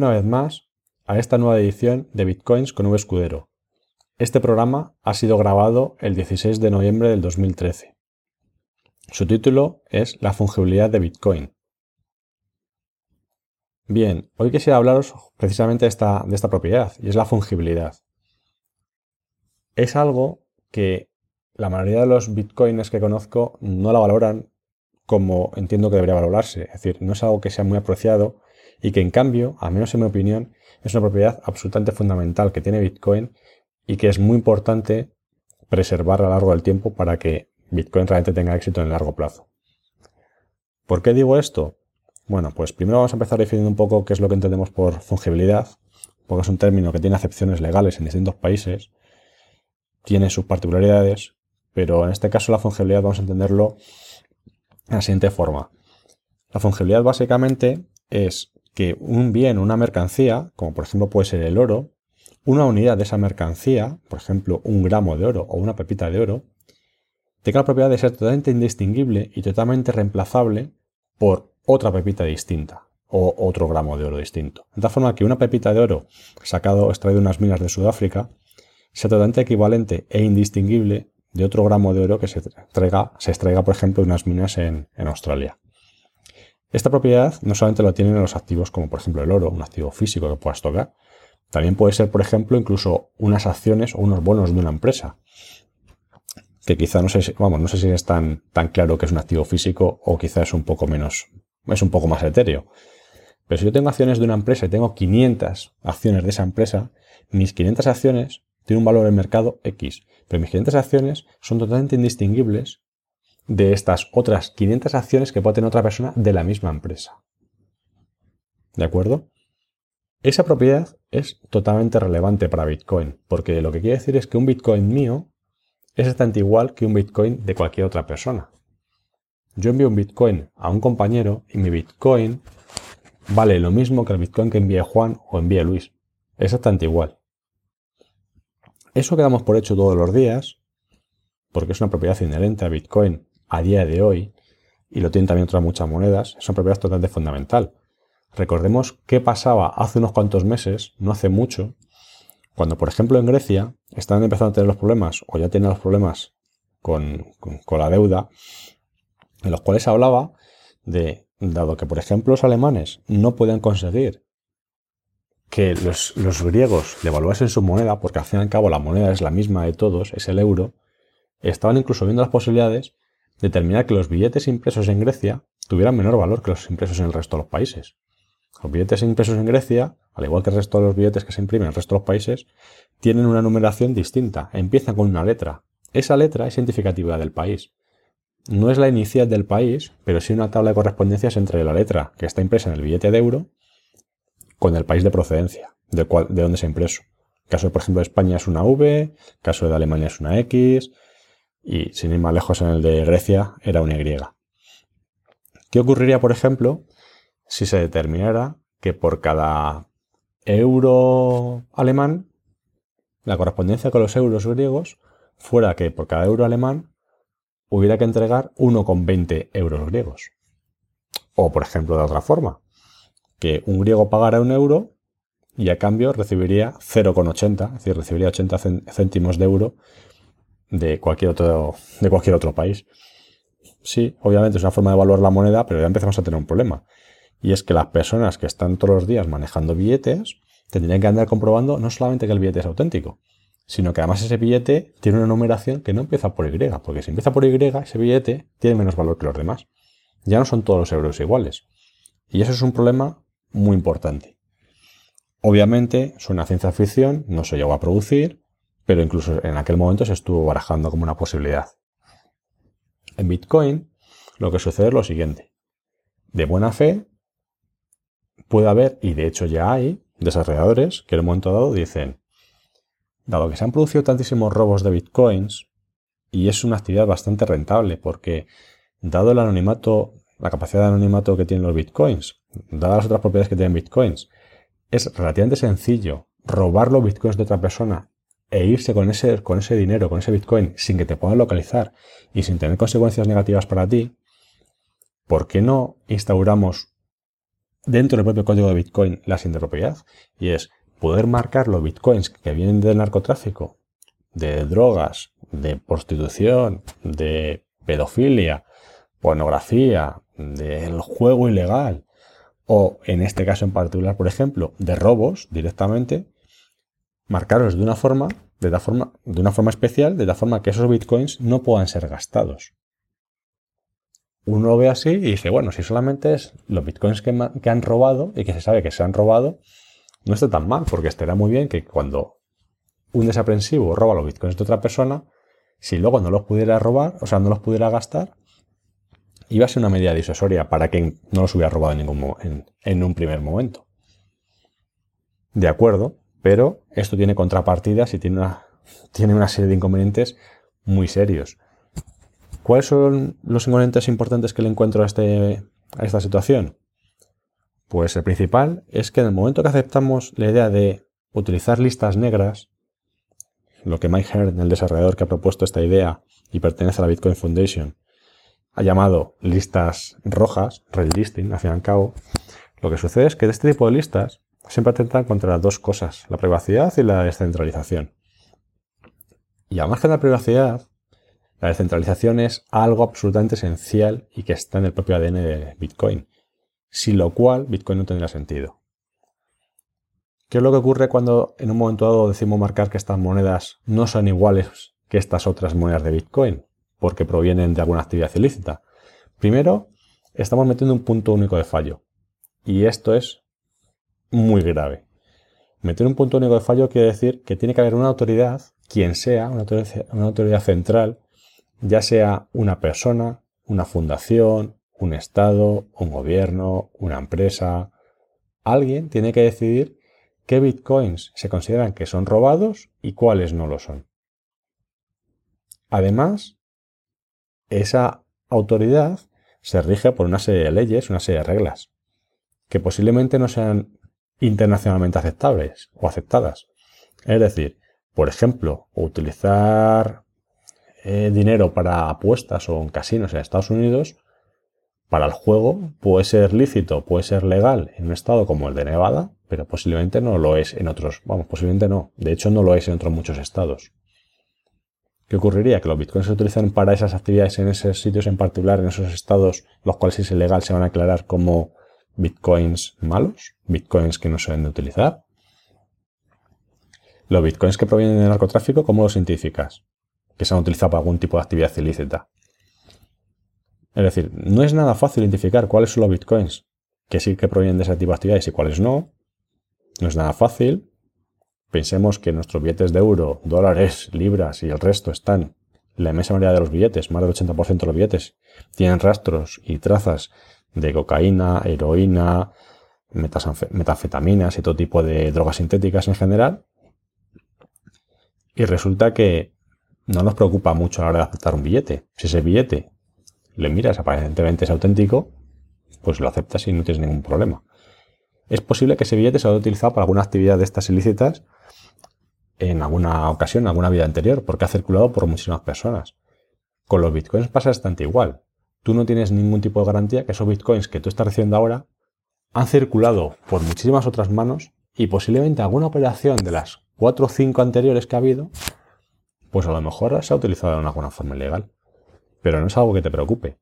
Una vez más a esta nueva edición de Bitcoins con V Escudero. Este programa ha sido grabado el 16 de noviembre del 2013. Su título es La fungibilidad de Bitcoin. Bien, hoy quisiera hablaros precisamente de esta, de esta propiedad y es la fungibilidad. Es algo que la mayoría de los bitcoins que conozco no la valoran como entiendo que debería valorarse. Es decir, no es algo que sea muy apreciado y que en cambio, al menos en mi opinión, es una propiedad absolutamente fundamental que tiene Bitcoin y que es muy importante preservar a lo largo del tiempo para que Bitcoin realmente tenga éxito en el largo plazo. ¿Por qué digo esto? Bueno, pues primero vamos a empezar definiendo un poco qué es lo que entendemos por fungibilidad, porque es un término que tiene acepciones legales en distintos países, tiene sus particularidades, pero en este caso la fungibilidad vamos a entenderlo de la siguiente forma. La fungibilidad básicamente es que un bien, una mercancía, como por ejemplo puede ser el oro, una unidad de esa mercancía, por ejemplo un gramo de oro o una pepita de oro, tenga la propiedad de ser totalmente indistinguible y totalmente reemplazable por otra pepita distinta o otro gramo de oro distinto. De tal forma que una pepita de oro sacado o extraído de unas minas de Sudáfrica sea totalmente equivalente e indistinguible de otro gramo de oro que se, extraiga, se extraiga, por ejemplo, de unas minas en Australia. Esta propiedad no solamente lo tienen los activos como por ejemplo el oro, un activo físico que puedas tocar, también puede ser por ejemplo incluso unas acciones o unos bonos de una empresa, que quizá no sé si, vamos, no sé si es tan, tan claro que es un activo físico o quizá es un poco menos, es un poco más etéreo. Pero si yo tengo acciones de una empresa y tengo 500 acciones de esa empresa, mis 500 acciones tienen un valor en mercado X, pero mis 500 acciones son totalmente indistinguibles de estas otras 500 acciones que puede tener otra persona de la misma empresa. ¿De acuerdo? Esa propiedad es totalmente relevante para Bitcoin, porque lo que quiere decir es que un Bitcoin mío es exactamente igual que un Bitcoin de cualquier otra persona. Yo envío un Bitcoin a un compañero y mi Bitcoin vale lo mismo que el Bitcoin que envíe Juan o envíe Luis. Es exactamente igual. Eso quedamos por hecho todos los días, porque es una propiedad inherente a Bitcoin a día de hoy, y lo tienen también otras muchas monedas, es una propiedad totalmente fundamental. Recordemos qué pasaba hace unos cuantos meses, no hace mucho, cuando por ejemplo en Grecia estaban empezando a tener los problemas, o ya tienen los problemas con, la deuda, en los cuales hablaba de, dado que por ejemplo los alemanes no podían conseguir que los, los griegos devaluasen su moneda, porque al fin y al cabo la moneda es la misma de todos, es el euro, estaban incluso viendo las posibilidades determinar que los billetes impresos en Grecia tuvieran menor valor que los impresos en el resto de los países. Los billetes impresos en Grecia, al igual que el resto de los billetes que se imprimen en el resto de los países, tienen una numeración distinta, empiezan con una letra. Esa letra es identificativa del país. No es la inicial del país, pero sí una tabla de correspondencias entre la letra que está impresa en el billete de euro con el país de procedencia, de, cual, de donde se ha impreso. El caso, por ejemplo, de España es una V, el caso de Alemania es una X, y sin ir más lejos en el de Grecia era una Y. ¿Qué ocurriría, por ejemplo, si se determinara que por cada euro alemán, la correspondencia con los euros griegos fuera que por cada euro alemán hubiera que entregar 1,20 euros griegos? O, por ejemplo, de otra forma, que un griego pagara un euro y a cambio recibiría 0,80, es decir, recibiría 80 céntimos de euro de cualquier otro, de cualquier otro país. Sí, obviamente es una forma de evaluar la moneda, pero ya empezamos a tener un problema. Y es que las personas que están todos los días manejando billetes tendrían que andar comprobando no solamente que el billete es auténtico, sino que además ese billete tiene una numeración que no empieza por Y, porque si empieza por Y, ese billete tiene menos valor que los demás. Ya no son todos los euros iguales. Y eso es un problema muy importante. Obviamente, es una ciencia ficción, no se llegó a producir, pero incluso en aquel momento se estuvo barajando como una posibilidad. En Bitcoin lo que sucede es lo siguiente. De buena fe puede haber, y de hecho ya hay, desarrolladores que en un momento dado dicen, dado que se han producido tantísimos robos de bitcoins, y es una actividad bastante rentable porque dado el anonimato, la capacidad de anonimato que tienen los bitcoins, dadas las otras propiedades que tienen bitcoins, es relativamente sencillo robar los bitcoins de otra persona e irse con ese, con ese dinero, con ese Bitcoin, sin que te puedan localizar y sin tener consecuencias negativas para ti, ¿por qué no instauramos dentro del propio código de Bitcoin la siguiente propiedad y es poder marcar los bitcoins que vienen del narcotráfico, de drogas, de prostitución, de pedofilia, pornografía, del juego ilegal o en este caso en particular, por ejemplo, de robos directamente, marcarlos de una forma, de, forma, de una forma especial, de la forma que esos bitcoins no puedan ser gastados. Uno lo ve así y dice, bueno, si solamente es los bitcoins que, que han robado y que se sabe que se han robado, no está tan mal, porque estará muy bien que cuando un desaprensivo roba los bitcoins de otra persona, si luego no los pudiera robar, o sea, no los pudiera gastar, iba a ser una medida disuasoria para que no los hubiera robado en, ningún, en, un primer momento. De acuerdo, pero esto tiene contrapartidas y tiene una, tiene una serie de inconvenientes muy serios. ¿Cuáles son los inconvenientes importantes que le encuentro a, este, a esta situación? Pues el principal es que en el momento que aceptamos la idea de utilizar listas negras, lo que Mike Hearn, el desarrollador que ha propuesto esta idea y pertenece a la Bitcoin Foundation, ha llamado listas rojas, red listing, al fin y al cabo, lo que sucede es que de este tipo de listas siempre atentan contra las dos cosas, la privacidad y la descentralización. Y además que la privacidad, la descentralización es algo absolutamente esencial y que está en el propio ADN de Bitcoin sin lo cual Bitcoin no tendría sentido. ¿Qué es lo que ocurre cuando en un momento dado decimos marcar que estas monedas no son iguales que estas otras monedas de Bitcoin, porque provienen de alguna actividad ilícita? Primero, estamos metiendo un punto único de fallo, y esto es muy grave. Meter un punto único de fallo quiere decir que tiene que haber una autoridad, quien sea, una autoridad, una autoridad central, ya sea una persona, una fundación, un Estado, un gobierno, una empresa. Alguien tiene que decidir qué bitcoins se consideran que son robados y cuáles no lo son. Además, esa autoridad se rige por una serie de leyes, una serie de reglas, que posiblemente no sean internacionalmente aceptables o aceptadas. Es decir, por ejemplo, utilizar eh, dinero para apuestas o en casinos en Estados Unidos para el juego puede ser lícito, puede ser legal en un estado como el de Nevada, pero posiblemente no lo es en otros, vamos, posiblemente no, de hecho no lo es en otros muchos estados. ¿Qué ocurriría? Que los bitcoins se utilizan para esas actividades en esos sitios en particular, en esos estados, los cuales es ilegal se van a aclarar como bitcoins malos, bitcoins que no se deben de utilizar. Los bitcoins que provienen del narcotráfico, ¿cómo los identificas? Que se han utilizado para algún tipo de actividad ilícita. Es decir, no es nada fácil identificar cuáles son los bitcoins que sí que provienen de ese tipo de actividades y cuáles no. No es nada fácil. Pensemos que nuestros billetes de euro, dólares, libras y el resto están, la inmensa mayoría de los billetes, más del 80% de los billetes, tienen rastros y trazas de cocaína, heroína, metanfetaminas y todo tipo de drogas sintéticas en general. Y resulta que no nos preocupa mucho a la hora de aceptar un billete. Si ese billete le miras, aparentemente es auténtico, pues lo aceptas y no tienes ningún problema. Es posible que ese billete se haya utilizado para alguna actividad de estas ilícitas en alguna ocasión, en alguna vida anterior, porque ha circulado por muchísimas personas. Con los bitcoins pasa bastante igual. Tú no tienes ningún tipo de garantía que esos bitcoins que tú estás recibiendo ahora han circulado por muchísimas otras manos y posiblemente alguna operación de las cuatro o cinco anteriores que ha habido, pues a lo mejor se ha utilizado de alguna forma ilegal pero no es algo que te preocupe.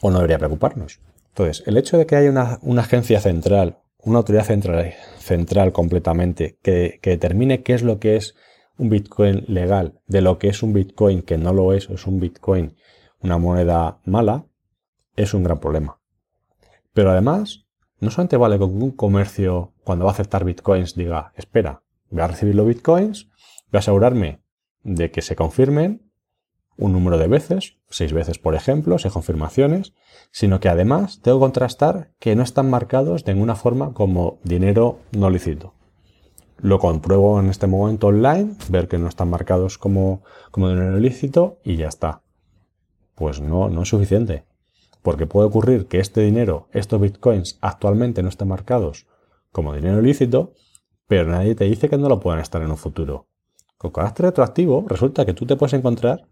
O no debería preocuparnos. Entonces, el hecho de que haya una, agencia central, una autoridad central, central completamente, que, que, determine qué es lo que es un Bitcoin legal, de lo que es un Bitcoin que no lo es, o es un Bitcoin, una moneda mala, es un gran problema. Pero además, no solamente vale con un comercio, cuando va a aceptar Bitcoins, diga, espera, voy a recibir los Bitcoins, voy a asegurarme de que se confirmen un número de veces, seis veces por ejemplo, seis confirmaciones, sino que además tengo que contrastar que no están marcados de ninguna forma como dinero no lícito. Lo compruebo en este momento online, ver que no están marcados como, como dinero ilícito y ya está. Pues no, no es suficiente. Porque puede ocurrir que este dinero, estos bitcoins, actualmente no estén marcados como dinero ilícito, pero nadie te dice que no lo puedan estar en un futuro. Con carácter retroactivo, resulta que tú te puedes encontrar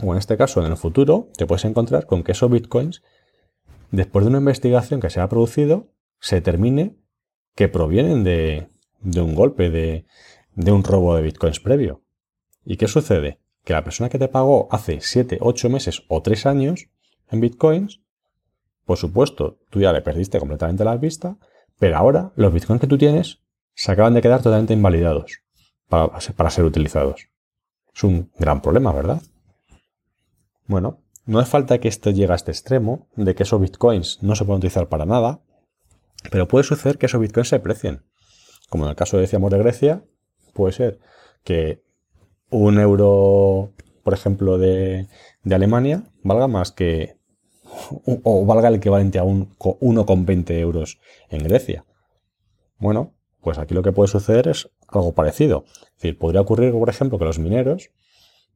o en este caso en el futuro, te puedes encontrar con que esos bitcoins después de una investigación que se ha producido, se determine que provienen de, un golpe, de, de un robo de bitcoins previo. ¿Y qué sucede? Que la persona que te pagó hace 7, 8 meses o 3 años en bitcoins, por supuesto, tú ya le perdiste completamente la vista, pero ahora los bitcoins que tú tienes se acaban de quedar totalmente invalidados para, para ser utilizados. Es un gran problema, ¿verdad? Bueno, no es falta que esto llegue a este extremo, de que esos bitcoins no se pueden utilizar para nada, pero puede suceder que esos bitcoins se aprecien. Como en el caso decíamos de Grecia, puede ser que un euro, por ejemplo, de, Alemania valga más que o valga el equivalente a un 1,20 euros en Grecia. Bueno, pues aquí lo que puede suceder es algo parecido. Es decir, podría ocurrir, por ejemplo, que los mineros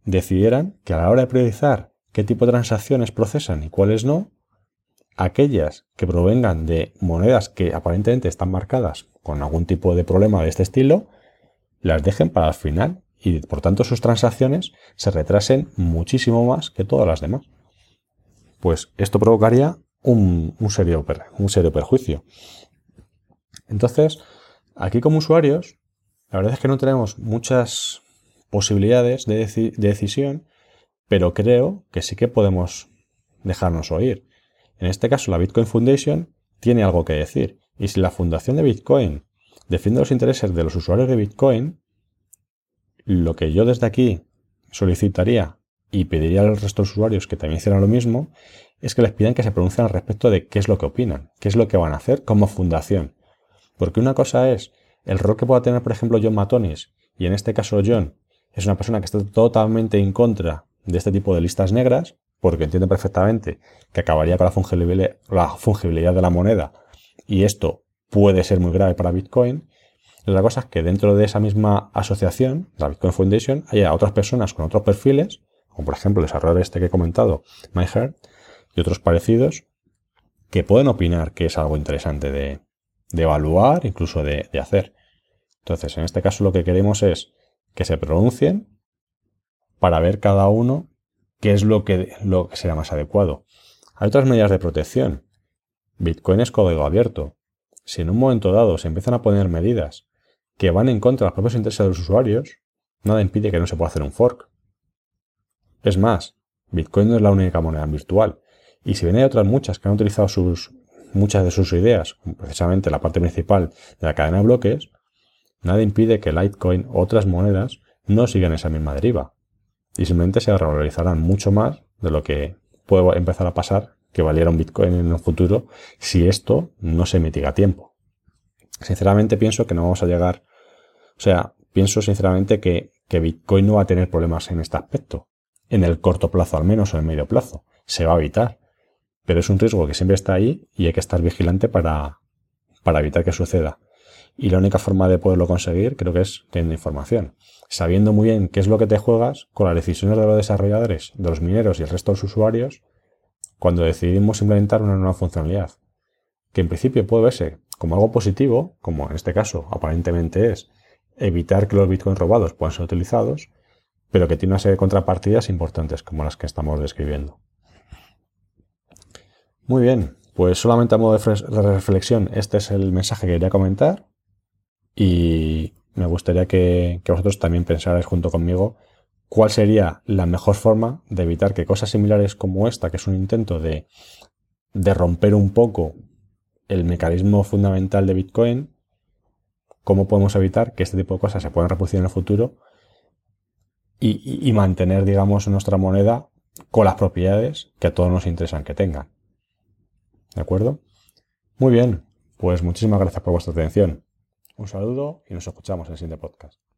decidieran que a la hora de priorizar qué tipo de transacciones procesan y cuáles no, aquellas que provengan de monedas que aparentemente están marcadas con algún tipo de problema de este estilo, las dejen para el final y por tanto sus transacciones se retrasen muchísimo más que todas las demás. Pues esto provocaría un, serio, un serio perjuicio. Entonces, aquí como usuarios, la verdad es que no tenemos muchas posibilidades de, de decisión, pero creo que sí que podemos dejarnos oír. En este caso, la Bitcoin Foundation tiene algo que decir. Y si la fundación de Bitcoin defiende los intereses de los usuarios de Bitcoin, lo que yo desde aquí solicitaría y pediría al resto de usuarios que también hicieran lo mismo es que les pidan que se pronuncien al respecto de qué es lo que opinan, qué es lo que van a hacer como fundación. Porque una cosa es el rol que pueda tener, por ejemplo, John Matonis, y en este caso John es una persona que está totalmente en contra de este tipo de listas negras, porque entiende perfectamente que acabaría con la fungibilidad, de la moneda y esto puede ser muy grave para Bitcoin. La cosa es que dentro de esa misma asociación, la Bitcoin Foundation, haya otras personas con otros perfiles, como por ejemplo el desarrollador este que he comentado, MyHeart, y otros parecidos, que pueden opinar que es algo interesante de, evaluar, incluso de, de hacer. Entonces, en este caso lo que queremos es que se pronuncien para ver cada uno qué es lo que, lo que será más adecuado. Hay otras medidas de protección. Bitcoin es código abierto. Si en un momento dado se empiezan a poner medidas que van en contra de los propios intereses de los usuarios, nada impide que no se pueda hacer un fork. Es más, Bitcoin no es la única moneda virtual. Y si bien hay otras muchas que han utilizado sus, muchas de sus ideas, precisamente la parte principal de la cadena de bloques, nada impide que Litecoin u otras monedas no sigan esa misma deriva y simplemente se revalorizarán mucho más de lo que puede empezar a pasar que valiera un Bitcoin en el futuro si esto no se mitiga a tiempo. Sinceramente pienso que no vamos a llegar, o sea, pienso sinceramente que, que Bitcoin no va a tener problemas en este aspecto, en el corto plazo al menos o en el medio plazo, se va a evitar, pero es un riesgo que siempre está ahí y hay que estar vigilante para, para evitar que suceda. Y la única forma de poderlo conseguir creo que es teniendo información sabiendo muy bien qué es lo que te juegas con las decisiones de los desarrolladores, de los mineros y el resto de los usuarios, cuando decidimos implementar una nueva funcionalidad, que en principio puede verse como algo positivo, como en este caso aparentemente es evitar que los bitcoins robados puedan ser utilizados, pero que tiene una serie de contrapartidas importantes como las que estamos describiendo. Muy bien, pues solamente a modo de reflexión, este es el mensaje que quería comentar y me gustaría que, vosotros también pensarais junto conmigo cuál sería la mejor forma de evitar que cosas similares como esta, que es un intento de, romper un poco el mecanismo fundamental de Bitcoin, cómo podemos evitar que este tipo de cosas se puedan reproducir en el futuro y, mantener, digamos, nuestra moneda con las propiedades que a todos nos interesan que tengan. ¿De acuerdo? Muy bien, pues muchísimas gracias por vuestra atención. Un saludo y nos escuchamos en el siguiente podcast.